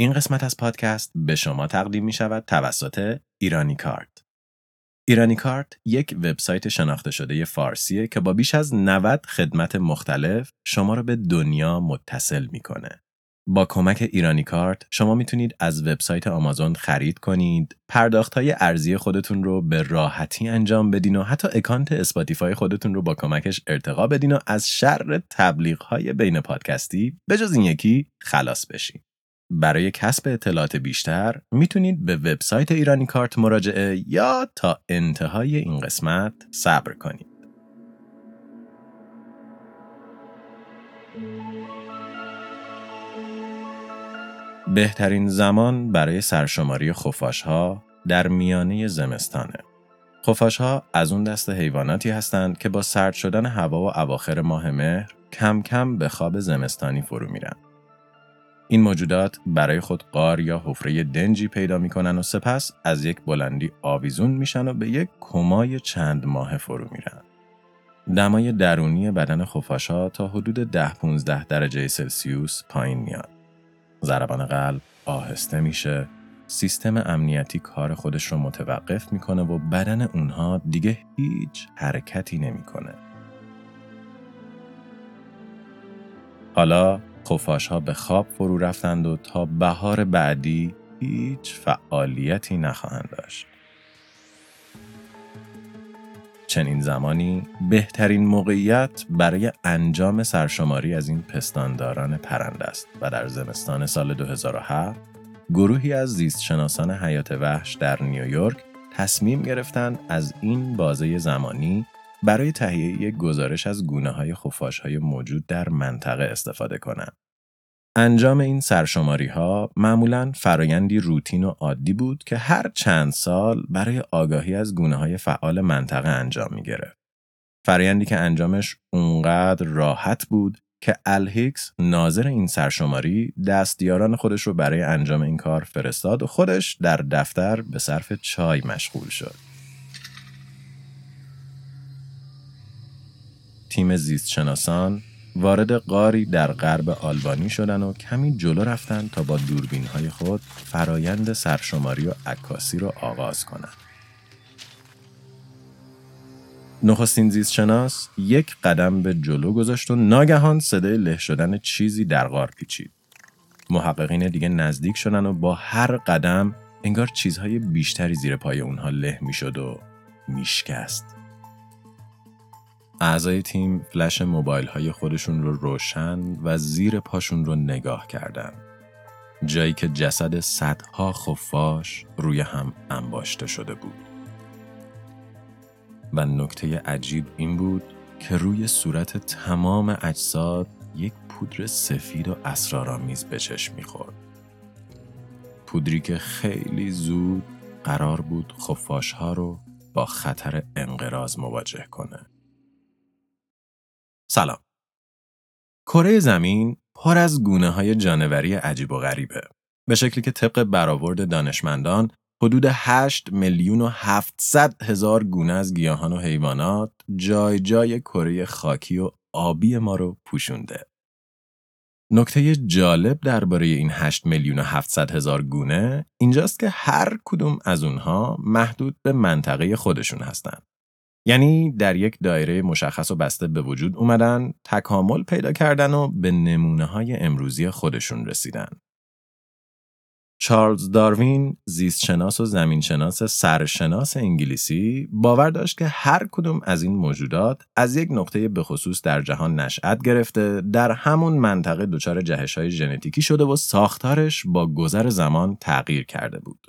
این قسمت از پادکست به شما تقدیم می شود توسط ایرانی کارت. ایرانی کارت یک وبسایت شناخته شده فارسیه که با بیش از 90 خدمت مختلف شما را به دنیا متصل می‌کنه. با کمک ایرانی کارت شما می‌تونید از وبسایت آمازون خرید کنید، پرداخت های ارزی خودتون رو به راحتی انجام بدین و حتی اکانت اسپاتیفای خودتون رو با کمکش ارتقا بدین و از شر تبلیغ های بین پادکستی به جز این یکی خلاص بشین. برای کسب اطلاعات بیشتر می‌تونید به وبسایت ایرانی کارت مراجعه یا تا انتهای این قسمت صبر کنید. بهترین زمان برای سرشماری خفاش ها در میانه زمستانه. خفاش ها از اون دست حیواناتی هستند که با سرد شدن هوا و اواخر ماه مهر کم کم به خواب زمستانی فرو میرن. این موجودات برای خود قار یا حفره دنجی پیدا می‌کنن و سپس از یک بلندی آویزون میشن و به یک کمای چند ماه فرو میرن. دمای درونی بدن خفاشها تا حدود 10-15 درجه سلسیوس پایین میاد. ضربان قلب آهسته میشه سیستم امنیتی کار خودش رو متوقف می‌کنه و بدن اونها دیگه هیچ حرکتی نمی‌کنه. حالا خفاش ها به خواب فرو رفتند و تا بهار بعدی هیچ فعالیتی نخواهند داشت. چنین زمانی بهترین موقعیت برای انجام سرشماری از این پستانداران پرنده است و در زمستان سال 2007 گروهی از زیستشناسان حیات وحش در نیویورک تصمیم گرفتند از این بازه زمانی برای تهیه یک گزارش از گونه های خفاش های موجود در منطقه استفاده کنند. انجام این سرشماری ها معمولا فرایندی روتین و عادی بود که هر چند سال برای آگاهی از گونه های فعال منطقه انجام می گرفت. فرایندی که انجامش اونقدر راحت بود که الهیکس ناظر این سرشماری دستیاران خودش رو برای انجام این کار فرستاد و خودش در دفتر به صرف چای مشغول شد. تیم زیست شناسان وارد قاری در غرب آلبانی شدن و کمی جلو رفتن تا با دوربین های خود فرایند سرشماری و عکاسی رو آغاز کنند. نخستین زیست شناس یک قدم به جلو گذاشت و ناگهان صدای له شدن چیزی در غار پیچید. محققین دیگه نزدیک شدن و با هر قدم انگار چیزهای بیشتری زیر پای اونها له می‌شد و میشکست. اعضای تیم فلش موبایل های خودشون رو روشن و زیر پاشون رو نگاه کردن. جایی که جسد صدها خفاش روی هم انباشته شده بود. و نکته عجیب این بود که روی صورت تمام اجساد یک پودر سفید و اسرارآمیز به چشم می‌خورد. پودری که خیلی زود قرار بود خفاش ها رو با خطر انقراض مواجه کنه. سلام. کره زمین پر از گونه های جانوری عجیب و غریبه. به شکلی که طبق برآورد دانشمندان حدود 8 میلیون و 700 هزار گونه از گیاهان و حیوانات جای جای کره خاکی و آبی ما رو پوشونده. نکته جالب درباره این 8 میلیون و 700 هزار گونه اینجاست که هر کدوم از اونها محدود به منطقه خودشون هستند. یعنی در یک دایره مشخص و بسته به وجود اومدن، تکامل پیدا کردن و به نمونه های امروزی خودشون رسیدن. چارلز داروین زیستشناس و زمینشناس سرشناس انگلیسی باور داشت که هر کدوم از این موجودات از یک نقطه به خصوص در جهان نشأت گرفته در همون منطقه دچار جهش های ژنتیکی شده و ساختارش با گذر زمان تغییر کرده بود.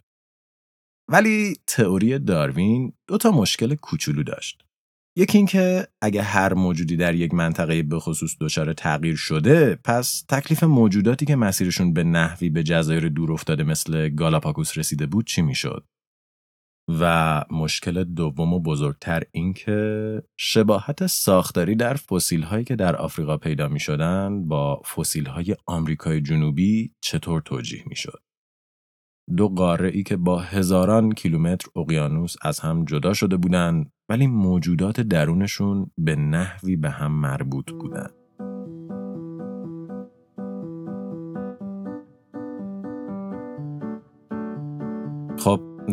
ولی تئوری داروین دو تا مشکل کوچولو داشت. یکی اینکه اگه هر موجودی در یک منطقه به خصوص دچار تغییر شده پس تکلیف موجوداتی که مسیرشون به نحوی به جزایر دور افتاده مثل گالاپاگوس رسیده بود چی می‌شد و مشکل دوم و بزرگتر اینکه شباهت ساختاری در فسیل هایی که در آفریقا پیدا می شدن با فسیل های آمریکای جنوبی چطور توجیه می شد. دو قاره ای که با هزاران کیلومتر اقیانوس از هم جدا شده بودند ولی موجودات درونشون به نحوی به هم مربوط بودند.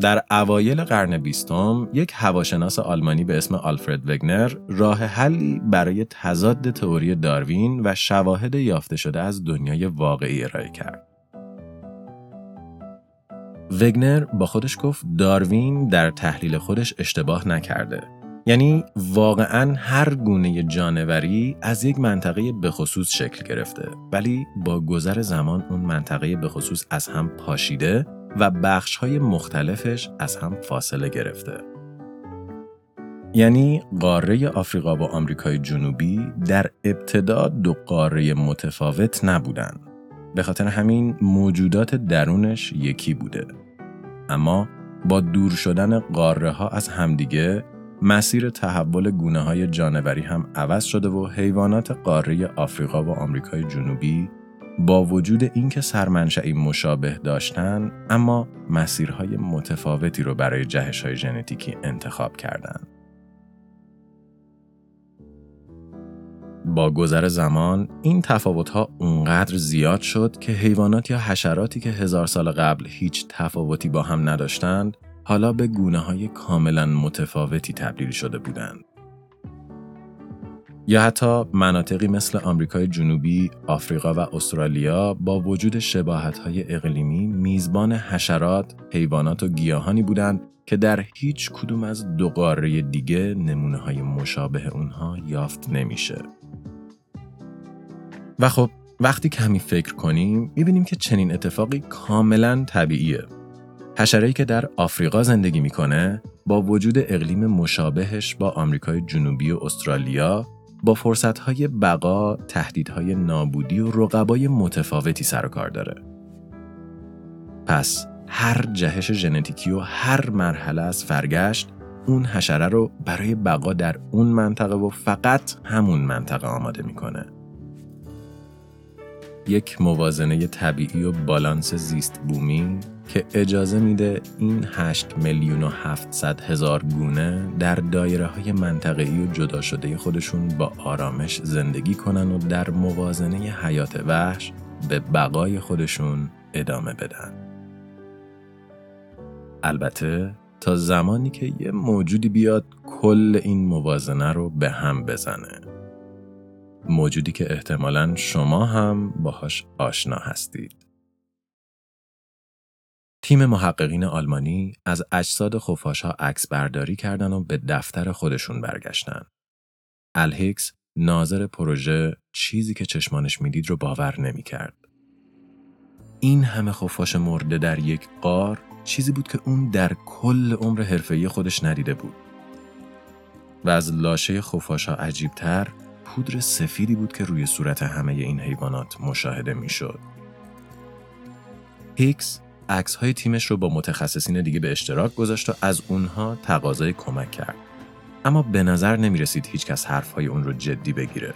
در اوایل قرن بیستم یک هواشناس آلمانی به اسم آلفرد وگنر راه حلی برای تضاد تئوری داروین و شواهد یافته شده از دنیای واقعی ارائه کرد. وگنر با خودش گفت داروین در تحلیل خودش اشتباه نکرده. یعنی واقعا هر گونه جانوری از یک منطقه بخصوص شکل گرفته ولی با گذر زمان اون منطقه بخصوص از هم پاشیده و بخش های مختلفش از هم فاصله گرفته. یعنی قاره آفریقا و آمریکای جنوبی در ابتدا دو قاره متفاوت نبودن. به خاطر همین موجودات درونش یکی بوده. اما با دور شدن قاره ها از همدیگه مسیر تحول گونه های جانوری هم عوض شده و حیوانات قاره آفریقا و آمریکای جنوبی با وجود اینکه سرمنشئی مشابه داشتن اما مسیرهای متفاوتی رو برای جهش های ژنتیکی انتخاب کردند. با گذر زمان این تفاوتها اونقدر زیاد شد که حیوانات یا حشراتی که هزار سال قبل هیچ تفاوتی با هم نداشتند حالا به گونه های کاملا متفاوتی تبدیل شده بودند. یا حتی مناطقی مثل آمریکای جنوبی، آفریقا و استرالیا با وجود های اقلیمی میزبان حشرات، حیوانات و گیاهانی بودند که در هیچ کدوم از دو قاره دیگه نمونه های مشابه اونها یافت نمیشه. و خب وقتی کمی فکر کنیم می‌بینیم که چنین اتفاقی کاملا طبیعیه. حشره‌ای که در آفریقا زندگی می‌کنه با وجود اقلیم مشابهش با آمریکای جنوبی و استرالیا با فرصتهای بقا، تهدیدهای نابودی و رقبای متفاوتی سر و کار داره. پس هر جهش ژنتیکی و هر مرحله از فرگشت اون حشره رو برای بقا در اون منطقه و فقط همون منطقه آماده می‌کنه. یک موازنه طبیعی و بالانس زیست بومی که اجازه میده این 8 میلیون و 700 هزار گونه در دایره های منطقه‌ای و جدا شده خودشون با آرامش زندگی کنن و در موازنه حیات وحش به بقای خودشون ادامه بدن. البته تا زمانی که یه موجودی بیاد کل این موازنه رو به هم بزنه. موجودی که احتمالا شما هم باهاش آشنا هستید. تیم محققین آلمانی از اجساد ها عکس برداری کردن و به دفتر خودشون برگشتن. الهیکس ناظر پروژه چیزی که چشمانش می‌دید رو باور نمی‌کرد. این همه خفاش مرده در یک قار چیزی بود که اون در کل عمر حرفه‌ای خودش ندیده بود. و از لاشه خفاشها عجیبتر پودر سفیدی بود که روی صورت همه این حیوانات مشاهده می‌شد. هیکس عکس های تیمش رو با متخصصین دیگه به اشتراک گذاشت و از اونها تقاضای کمک کرد. اما به نظر نمی رسید هیچکس حرف های اون رو جدی بگیره.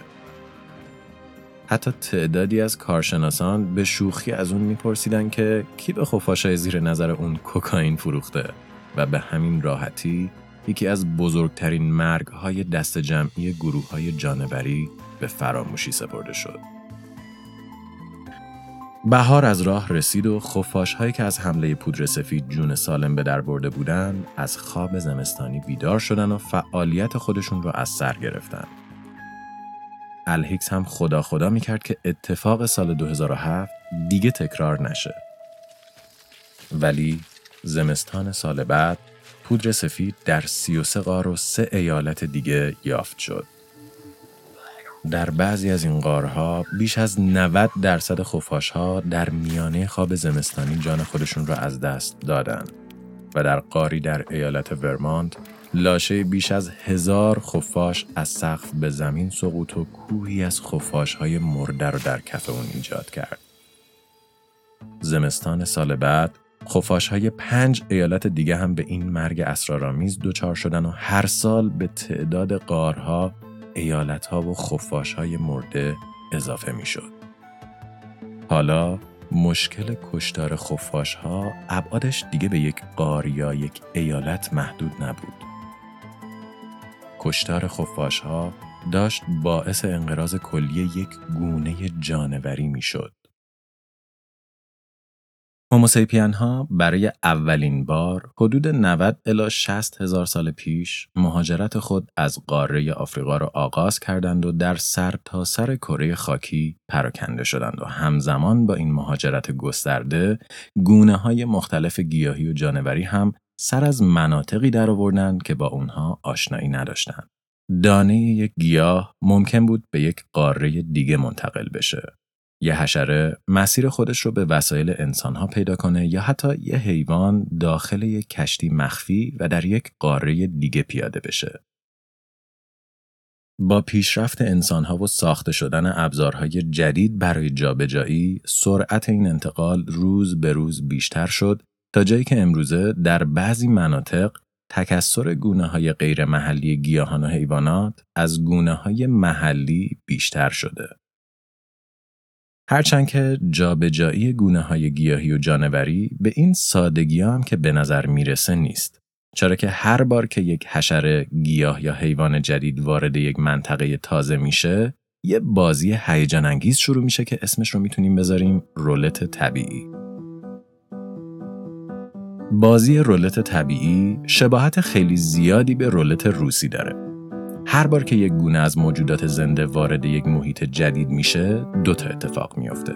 حتی تعدادی از کارشناسان به شوخی از اون میپرسیدن که کی به خفاشای زیر نظر اون کوکائین فروخته و به همین راحتی یکی از بزرگترین مرگ های دست جمعی گروه های جانوری به فراموشی سپرده شد. بهار از راه رسید و خفاش هایی که از حمله پودر سفید جون سالم به در برده بودن از خواب زمستانی بیدار شدن و فعالیت خودشون رو از سر گرفتن. الهیکس هم خدا خدا می‌کرد که اتفاق سال 2007 دیگه تکرار نشه. ولی زمستان سال بعد پودر سفید در 33 قار و سه ایالت دیگه یافت شد. در بعضی از این غارها بیش از 90 درصد خفاشها در میانه خواب زمستانی جان خودشون را از دست دادند و در قاری در ایالت ورمانت لاشه بیش از هزار خفاش از سقف به زمین سقوط و کوهی از خفاش های مرده رو در کف اون ایجاد کرد. زمستان سال بعد خفاش های پنج ایالت دیگه هم به این مرگ اسرارآمیز دچار شدن و هر سال به تعداد قارها ایالت ها و خفاش های مرده اضافه می شد. حالا مشکل کشتار خفاش ها ابعادش دیگه به یک قار یا یک ایالت محدود نبود. کشتار خفاش ها داشت باعث انقراض کلی یک گونه جانوری می شد. هوموسیپین ها برای اولین بار حدود 90 الی 60 هزار سال پیش مهاجرت خود از قاره آفریقا را آغاز کردند و در سر تا سر کره خاکی پراکنده شدند و همزمان با این مهاجرت گسترده گونه های مختلف گیاهی و جانوری هم سر از مناطقی در آوردند که با اونها آشنایی نداشتند. دانه یک گیاه ممکن بود به یک قاره دیگه منتقل بشه یه حشره مسیر خودش رو به وسایل انسانها پیدا کنه یا حتی یه حیوان داخل یک کشتی مخفی و در یک قاره دیگه پیاده بشه. با پیشرفت انسانها و ساخته شدن ابزارهای جدید برای جابجایی، سرعت این انتقال روز به روز بیشتر شد تا جایی که امروزه در بعضی مناطق تکسر گونه های غیر محلی گیاهان و حیوانات از گونه های محلی بیشتر شده. هرچند که جابجایی گونه های گیاهی و جانوری به این سادگی هم که به نظر می‌رسه نیست. چرا که هر بار که یک حشره گیاه یا حیوان جدید وارد یک منطقه تازه میشه، یه بازی هیجان انگیز شروع میشه که اسمش رو می‌تونیم بذاریم رولت طبیعی. بازی رولت طبیعی شباهت خیلی زیادی به رولت روسی داره. هر بار که یک گونه از موجودات زنده وارد یک محیط جدید میشه دو تا اتفاق میافته.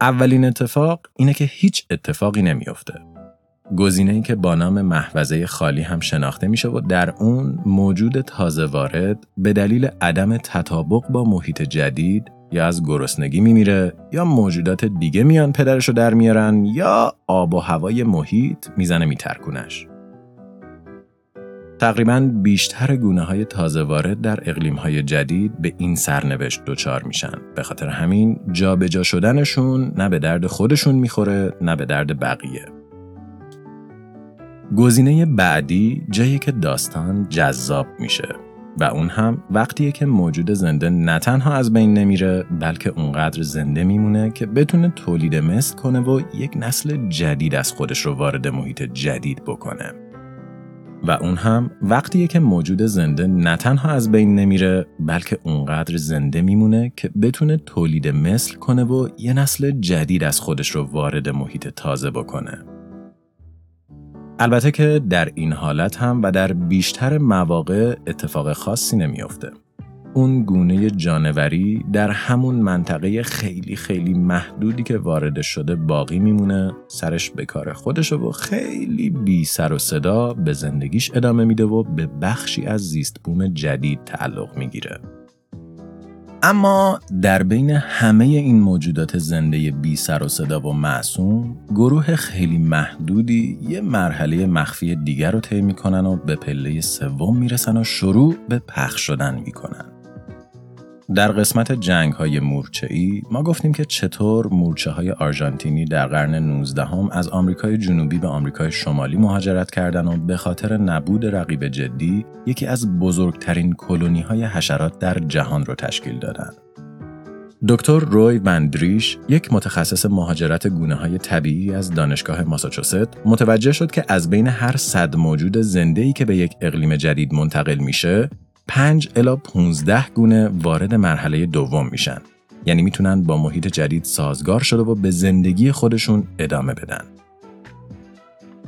اولین اتفاق اینه که هیچ اتفاقی نمیافته. گزینه ای که با نام محوزه خالی هم شناخته میشه و در اون موجود تازه وارد به دلیل عدم تطابق با محیط جدید یا از گرسنگی میمیره یا موجودات دیگه میان پدرشو در میارن یا آب و هوای محیط می‌زنه میترکونش. تقریبا بیشتر گونه های تازه وارد در اقلیم های جدید به این سرنوشت دچار میشن. به خاطر همین جابجا جا شدنشون نه به درد خودشون می‌خوره نه به درد بقیه. گزینه بعدی جایی که داستان جذاب میشه و اون هم وقتیه که موجود زنده نه تنها از بین نمیره بلکه اونقدر زنده میمونه که بتونه تولید مثل کنه و یک نسل جدید از خودش رو وارد محیط جدید بکنه. و اون هم وقتیه که موجود زنده نه تنها از بین نمیره بلکه اونقدر زنده میمونه که بتونه تولید مثل کنه و یه نسل جدید از خودش رو وارد محیط تازه بکنه. البته که در این حالت هم و در بیشتر مواقع اتفاق خاصی نمیافته. اون گونه جانوری در همون منطقه خیلی خیلی محدودی که وارد شده باقی میمونه سرش به کار خودشه و خیلی بی سر و صدا به زندگیش ادامه میده و به بخشی از زیست بوم جدید تعلق می‌گیره. اما در بین همه این موجودات زنده بی سر و صدا و معصوم گروه خیلی محدودی یه مرحله مخفی دیگر رو طی می‌کنن و به پله سوم می‌رسن و شروع به پخش شدن می‌کنن. در قسمت جنگ های مورچه ای ما گفتیم که چطور مورچه های آرژانتینی در قرن 19 هم از آمریکای جنوبی به آمریکای شمالی مهاجرت کردند و به خاطر نبود رقیب جدی یکی از بزرگترین کلونی های حشرات در جهان رو تشکیل دادند. دکتر روی وندریش یک متخصص مهاجرت گونه های طبیعی از دانشگاه ماساچوست متوجه شد که از بین هر صد موجود زنده ای که به یک اقلیم جدید منتقل میشه 5 الا 15 گونه وارد مرحله دوم میشن. یعنی می‌تونن با محیط جدید سازگار شده و به زندگی خودشون ادامه بدن.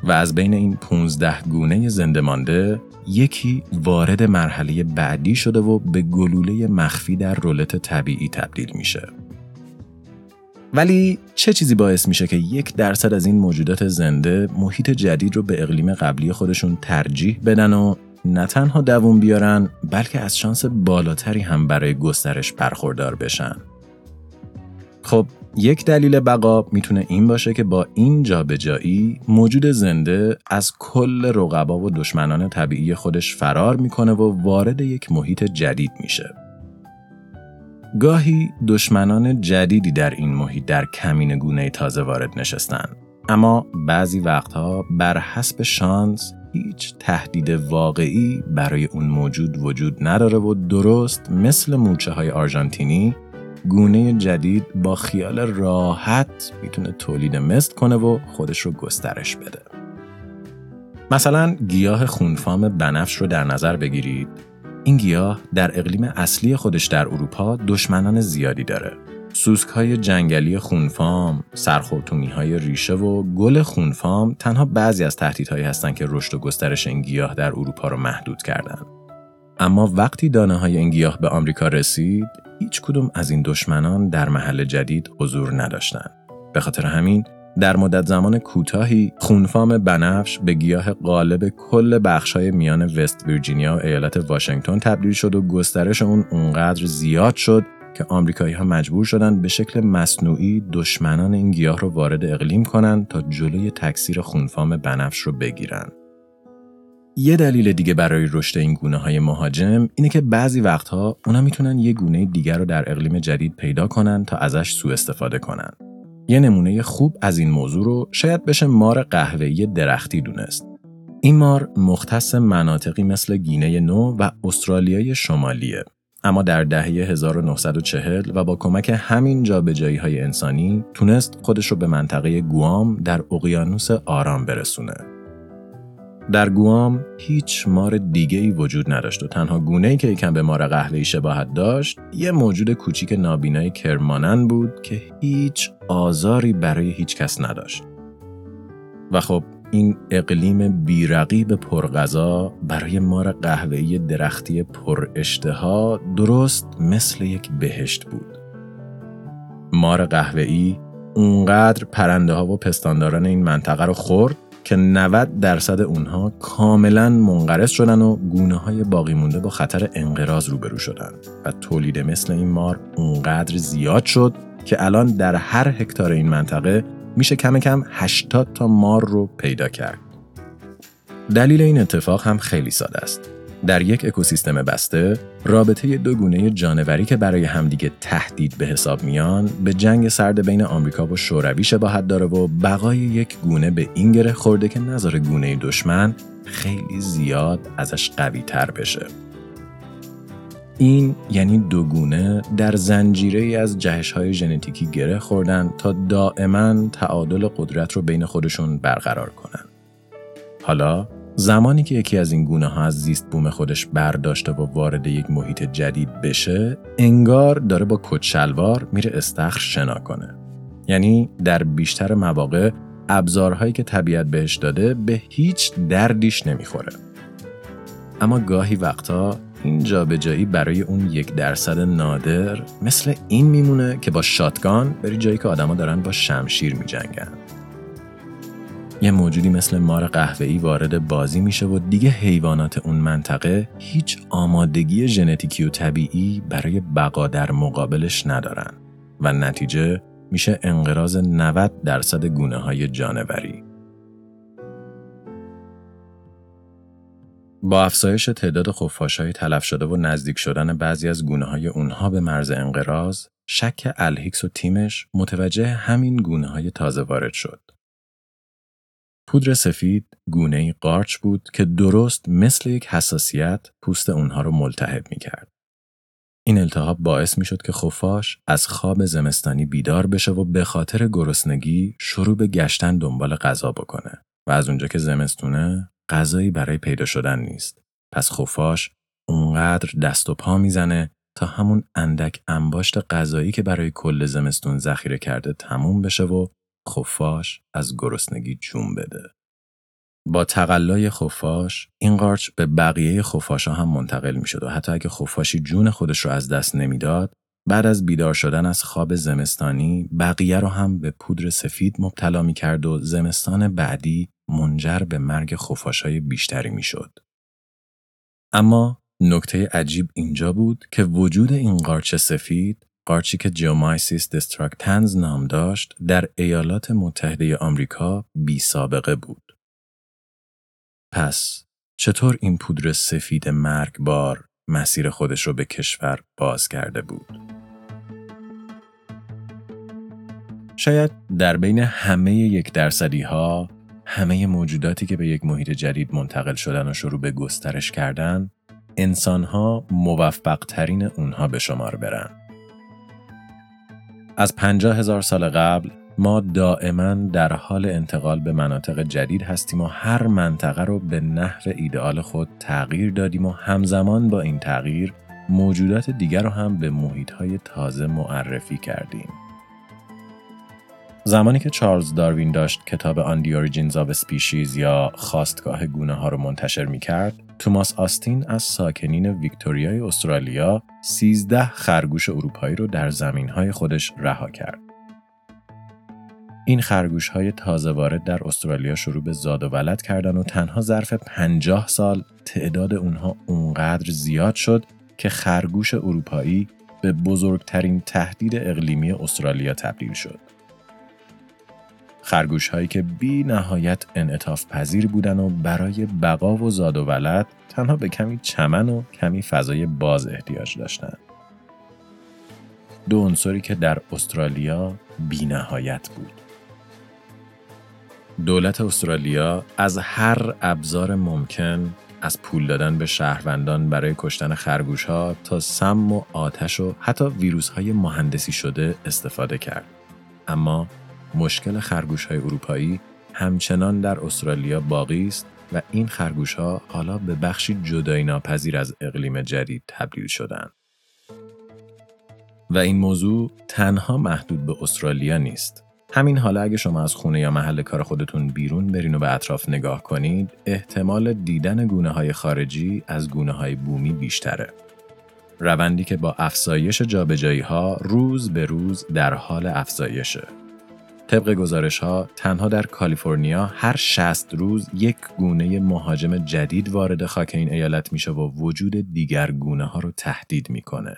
و از بین این 15 گونه زنده مانده یکی وارد مرحله بعدی شده و به گلوله مخفی در رولت طبیعی تبدیل میشه. ولی چه چیزی باعث میشه که یک درصد از این موجودات زنده محیط جدید رو به اقلیم قبلی خودشون ترجیح بدن و نه تنها دووم بیارن بلکه از شانس بالاتری هم برای گسترش برخوردار بشن. خب یک دلیل بقا می‌تونه این باشه که با این جابجایی موجود زنده از کل رقبا و دشمنان طبیعی خودش فرار می‌کنه و وارد یک محیط جدید میشه. گاهی دشمنان جدیدی در این محیط در کمین گونه تازه وارد نشستن اما بعضی وقتها بر حسب شانس هیچ تهدید واقعی برای اون موجود وجود نداره و درست مثل مورچه های آرژانتینی گونه جدید با خیال راحت می‌تونه تولید مثل کنه و خودش رو گسترش بده. مثلا گیاه خونفام بنفش رو در نظر بگیرید. این گیاه در اقلیم اصلی خودش در اروپا دشمنان زیادی داره. سوسک های جنگلی خونفام، سرخورتومی های ریشه و گل خونفام تنها بعضی از تهدیدهایی هستند که رشد و گسترش این گیاه در اروپا رو محدود کردند. اما وقتی دانه های این گیاه به آمریکا رسید، هیچ کدوم از این دشمنان در محل جدید حضور نداشتند. به خاطر همین در مدت زمان کوتاهی خونفام بنفش به گیاه غالب کل بخشهای میان وست ویرجینیا و ایالت واشنگتن تبدیل شد و گسترش اون اونقدر زیاد شد که آمریکایی ها مجبور شدند به شکل مصنوعی دشمنان این گیاه رو وارد اقلیم کنند تا جلوی تکثیر خونفام بنفش رو بگیرن. یه دلیل دیگه برای رشد این گونه های مهاجم اینه که بعضی وقتها اونا می‌تونن یه گونه دیگر رو در اقلیم جدید پیدا کنن تا ازش سوء استفاده کنن. یه نمونه خوب از این موضوع رو شاید بشه مار قهوه‌ای درختی دونست. این مار مختص مناطقی مثل گینه نو و استرالیای شمالیه. اما در دهه 1940 و با کمک همین جابجایی های انسانی تونست خودش رو به منطقه گوام در اقیانوس آرام برسونه. در گوام هیچ مار دیگه ای وجود نداشت و تنها گونه ای که یکم به مار قهوه‌ای شباهت داشت یه موجود کوچیک نابینای کرمانن بود که هیچ آزاری برای هیچ کس نداشت. و خب این اقلیم بیرقیب پرغذا برای مار قهوه‌ای درختی پر اشتها درست مثل یک بهشت بود. مار قهوه‌ای اونقدر پرنده ها و پستانداران این منطقه رو خورد که 90 درصد اونها کاملا منقرض شدن و گونه های باقی مونده با خطر انقراض روبرو شدن و تولید مثل این مار اونقدر زیاد شد که الان در هر هکتار این منطقه میشه کم کم 80 تا مار رو پیدا کرد. دلیل این اتفاق هم خیلی ساده است. در یک اکوسیستم بسته، رابطه دو گونه جانوری که برای همدیگه تهدید به حساب میان به جنگ سرد بین آمریکا و شوروی شباهت داره و بقای یک گونه به این گره خورده که نظر گونه دشمن خیلی زیاد ازش قوی تر بشه. این یعنی دو گونه در زنجیره ای از جهش های ژنتیکی گره خوردن تا دائما تعادل قدرت رو بین خودشون برقرار کنن. حالا زمانی که یکی از این گونه ها از زیست بوم خودش برداشته و وارد یک محیط جدید بشه انگار داره با کچلوار میره استخر شنا کنه یعنی در بیشتر مواقع ابزارهایی که طبیعت بهش داده به هیچ دردیش نمی‌خوره اما گاهی وقتا این جابجایی برای اون یک درصد نادر مثل این میمونه که با شاتگان بری جایی که آدما دارن با شمشیر میجنگن یه موجودی مثل مار قهوه‌ای وارد بازی میشه و دیگه حیوانات اون منطقه هیچ آمادگی ژنتیکی و طبیعی برای بقا در مقابلش ندارن و نتیجه میشه انقراض 90 درصد گونه های جانوری. با افزایش تعداد های تلف شده و نزدیک شدن بعضی از گونه های اونها به مرز انقراض، شک الهیکس و تیمش متوجه همین گونه های تازه وارد شد. پودر سفید گونه ای قارچ بود که درست مثل یک حساسیت پوست اونها رو ملتهب می کرد. این التهاب باعث می شد که خفاش از خواب زمستانی بیدار بشه و به خاطر گرسنگی شروع به گشتن دنبال غذا بکنه و از اونجا که زمستونه غذایی برای پیدا شدن نیست. پس خفاش اونقدر دست و پا می‌زنه تا همون اندک انباشت غذایی که برای کل زمستون ذخیره کرده تموم بشه و خفاش از گرسنگی جون بده. با تقلای خفاش این قارچ به بقیه خفاشا هم منتقل می شد و حتی اگه خفاشی جون خودش رو از دست نمی‌داد بعد از بیدار شدن از خواب زمستانی بقیه رو هم به پودر سفید مبتلا می کرد و زمستان بعدی منجر به مرگ خفاشای بیشتری می شد. اما نکته عجیب اینجا بود که وجود این قارچ سفید قارچی که Geomyces destructans نام داشت در ایالات متحده آمریکا بی سابقه بود. پس چطور این پودر سفید مرگبار مسیر خودش رو به کشور باز کرده بود؟ شاید در بین همه یک درصدی ها همه موجوداتی که به یک محیط جدید منتقل شدن و شروع به گسترش کردن انسان ها موفق ترین اونها به شمار برن. از پنجاه هزار سال قبل ما دائما در حال انتقال به مناطق جدید هستیم و هر منطقه رو به نحو ایدئال خود تغییر دادیم و همزمان با این تغییر موجودات دیگر رو هم به محیطهای تازه معرفی کردیم. زمانی که چارلز داروین داشت کتاب On the Origins of Species یا خاستگاه گونه ها رو منتشر می کرد، توماس آستین از ساکنین ویکتوریای استرالیا 13 خرگوش اروپایی رو در زمین های خودش رها کرد. این خرگوش های تازه وارد در استرالیا شروع به زاد و ولد کردن و تنها ظرف 50 سال تعداد اونها اونقدر زیاد شد که خرگوش اروپایی به بزرگترین تهدید اقلیمی استرالیا تبدیل شد. خرگوش هایی که بی نهایت انعطاف پذیر بودن و برای بقا و زاد و ولد تنها به کمی چمن و کمی فضای باز احتیاج داشتند. دو عنصری که در استرالیا بی نهایت بود. دولت استرالیا از هر ابزار ممکن از پول دادن به شهروندان برای کشتن خرگوش ها تا سم و آتش و حتی ویروس های مهندسی شده استفاده کرد. اما مشکل خرگوش های اروپایی همچنان در استرالیا باقی است و این خرگوش ها حالا به بخشی جدایی ناپذیر از اقلیم جدید تبدیل شدند. و این موضوع تنها محدود به استرالیا نیست. همین حالا اگه شما از خونه یا محل کار خودتون بیرون برین و به اطراف نگاه کنید، احتمال دیدن گونه های خارجی از گونه های بومی بیشتره. روندی که با افزایش جابجایی ها روز به روز در حال افزایشه. طبق گزارش ها تنها در کالیفرنیا هر 60 روز یک گونه مهاجم جدید وارد خاک این ایالت میشه و وجود دیگر گونه ها رو تهدید می‌کنه.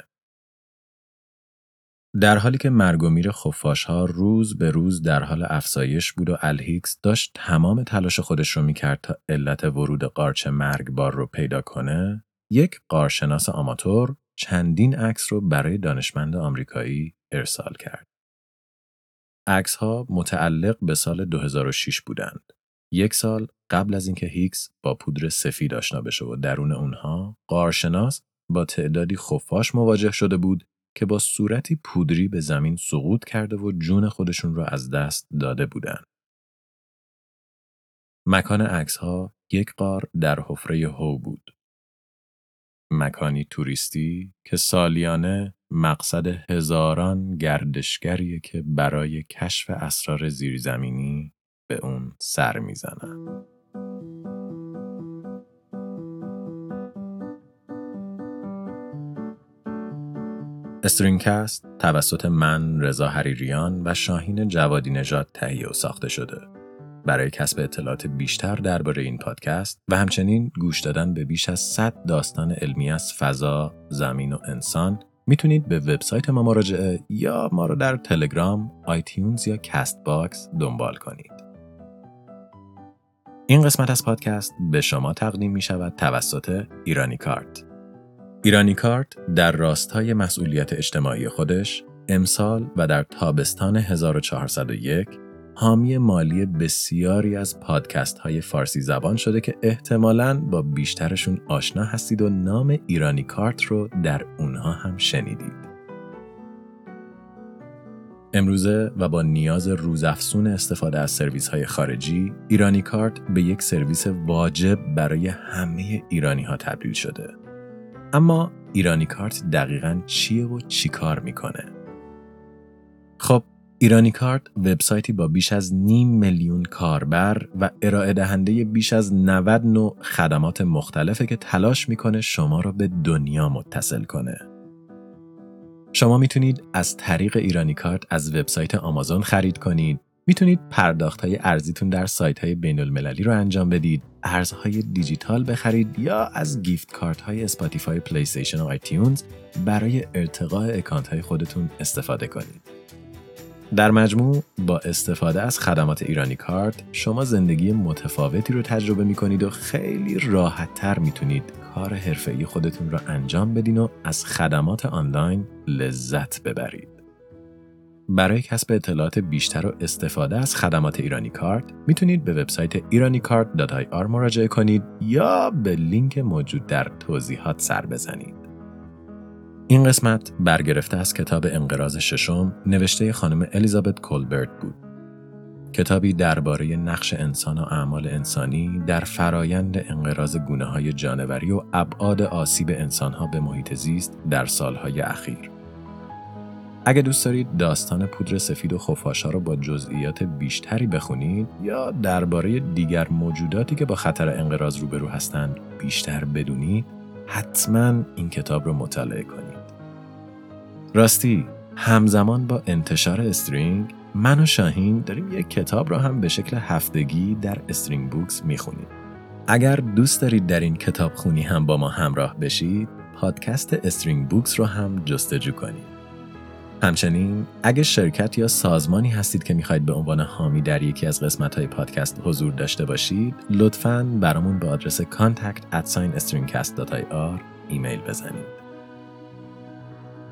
در حالی که مرگ و میر خفاش ها روز به روز در حال افزایش بود و الهیکس داشت تمام تلاش خودش رو می‌کرد تا علت ورود قارچ مرگبار رو پیدا کنه، یک قارشناس آماتور چندین عکس رو برای دانشمند آمریکایی ارسال کرد. عکس ها متعلق به سال 2006 بودند. یک سال قبل از اینکه هیکس با پودر سفید آشنا بشه و درون اونها قارشناس با تعدادی خفاش مواجه شده بود که با صورتی پودری به زمین سقوط کرده و جون خودشون را از دست داده بودند. مکان عکس ها یک قار در حفره هو بود. مکانی توریستی که سالیانه مقصد هزاران گردشگریه که برای کشف اسرار زیرزمینی به اون سر می‌زنن. StringCast توسط من رضا حریریان و شاهین جوادی نژاد تهیه و ساخته شده. برای کسب اطلاعات بیشتر درباره این پادکست و همچنین گوش دادن به بیش از 100 داستان علمی از فضا، زمین و انسان می‌تونید به وبسایت ما مراجعه یا ما رو در تلگرام، iTunes یا CastBox دنبال کنید. این قسمت از پادکست به شما تقدیم می شود توسط ایرانی کارت. ایرانی کارت در راستای مسئولیت اجتماعی خودش امسال و در تابستان 1401 حامی مالی بسیاری از پادکست های فارسی زبان شده که احتمالاً با بیشترشون آشنا هستید و نام ایرانی کارت رو در اونها هم شنیدید. امروزه و با نیاز روزافزون استفاده از سرویس های خارجی، ایرانی کارت به یک سرویس واجب برای همه ایرانی ها تبدیل شده. اما ایرانی کارت دقیقا چیه و چی کار می‌کنه؟ خب ایرانی کارت وبسایتی با بیش از نیم میلیون کاربر و ارائه دهنده بیش از 90 نوع خدمات مختلفه که تلاش می‌کنه شما را به دنیا متصل کنه. شما می‌تونید از طریق ایرانی کارت از وبسایت آمازون خرید کنید، می‌تونید پرداخت های ارزیتون در سایت های بین المللی رو انجام بدید، ارزهای دیجیتال بخرید یا از gift card های Spotify، Play و iTunes برای ارتقاء account های خودتون استفاده کنید. در مجموع با استفاده از خدمات ایرانی کارت شما زندگی متفاوتی رو تجربه می کنید و خیلی راحت تر می تونید کار حرفه‌ای خودتون را انجام بدین و از خدمات آنلاین لذت ببرید. برای کسب اطلاعات بیشتر و استفاده از خدمات ایرانی کارت می‌تونید به وبسایت iraniCard.ir مراجعه کنید یا به لینک موجود در توضیحات سر بزنید. این قسمت برگرفته از کتاب انقراض ششم نوشته خانم الیزابت کولبرت بود. کتابی درباره نقش انسان و اعمال انسانی در فرایند انقراض گونه های جانوری و ابعاد آسیب انسانها به محیط زیست در سالهای اخیر. اگه دوست دارید داستان پودر سفید و خفاشا رو با جزئیات بیشتری بخونید یا درباره دیگر موجوداتی که با خطر انقراض روبرو هستند بیشتر بدونید حتما این کتاب رو مطالعه کنید. راستی همزمان با انتشار استرینگ من و شاهین داریم یک کتاب رو هم به شکل هفتگی در استرینگ بوکس می‌خونیم. اگر دوست دارید در این کتاب خونی هم با ما همراه بشید پادکست استرینگ بوکس رو هم جستجو کنید. همچنین اگه شرکت یا سازمانی هستید که می‌خواید به عنوان حامی در یکی از قسمت های پادکست حضور داشته باشید لطفاً برامون به آدرس contact at ایمیل بزنید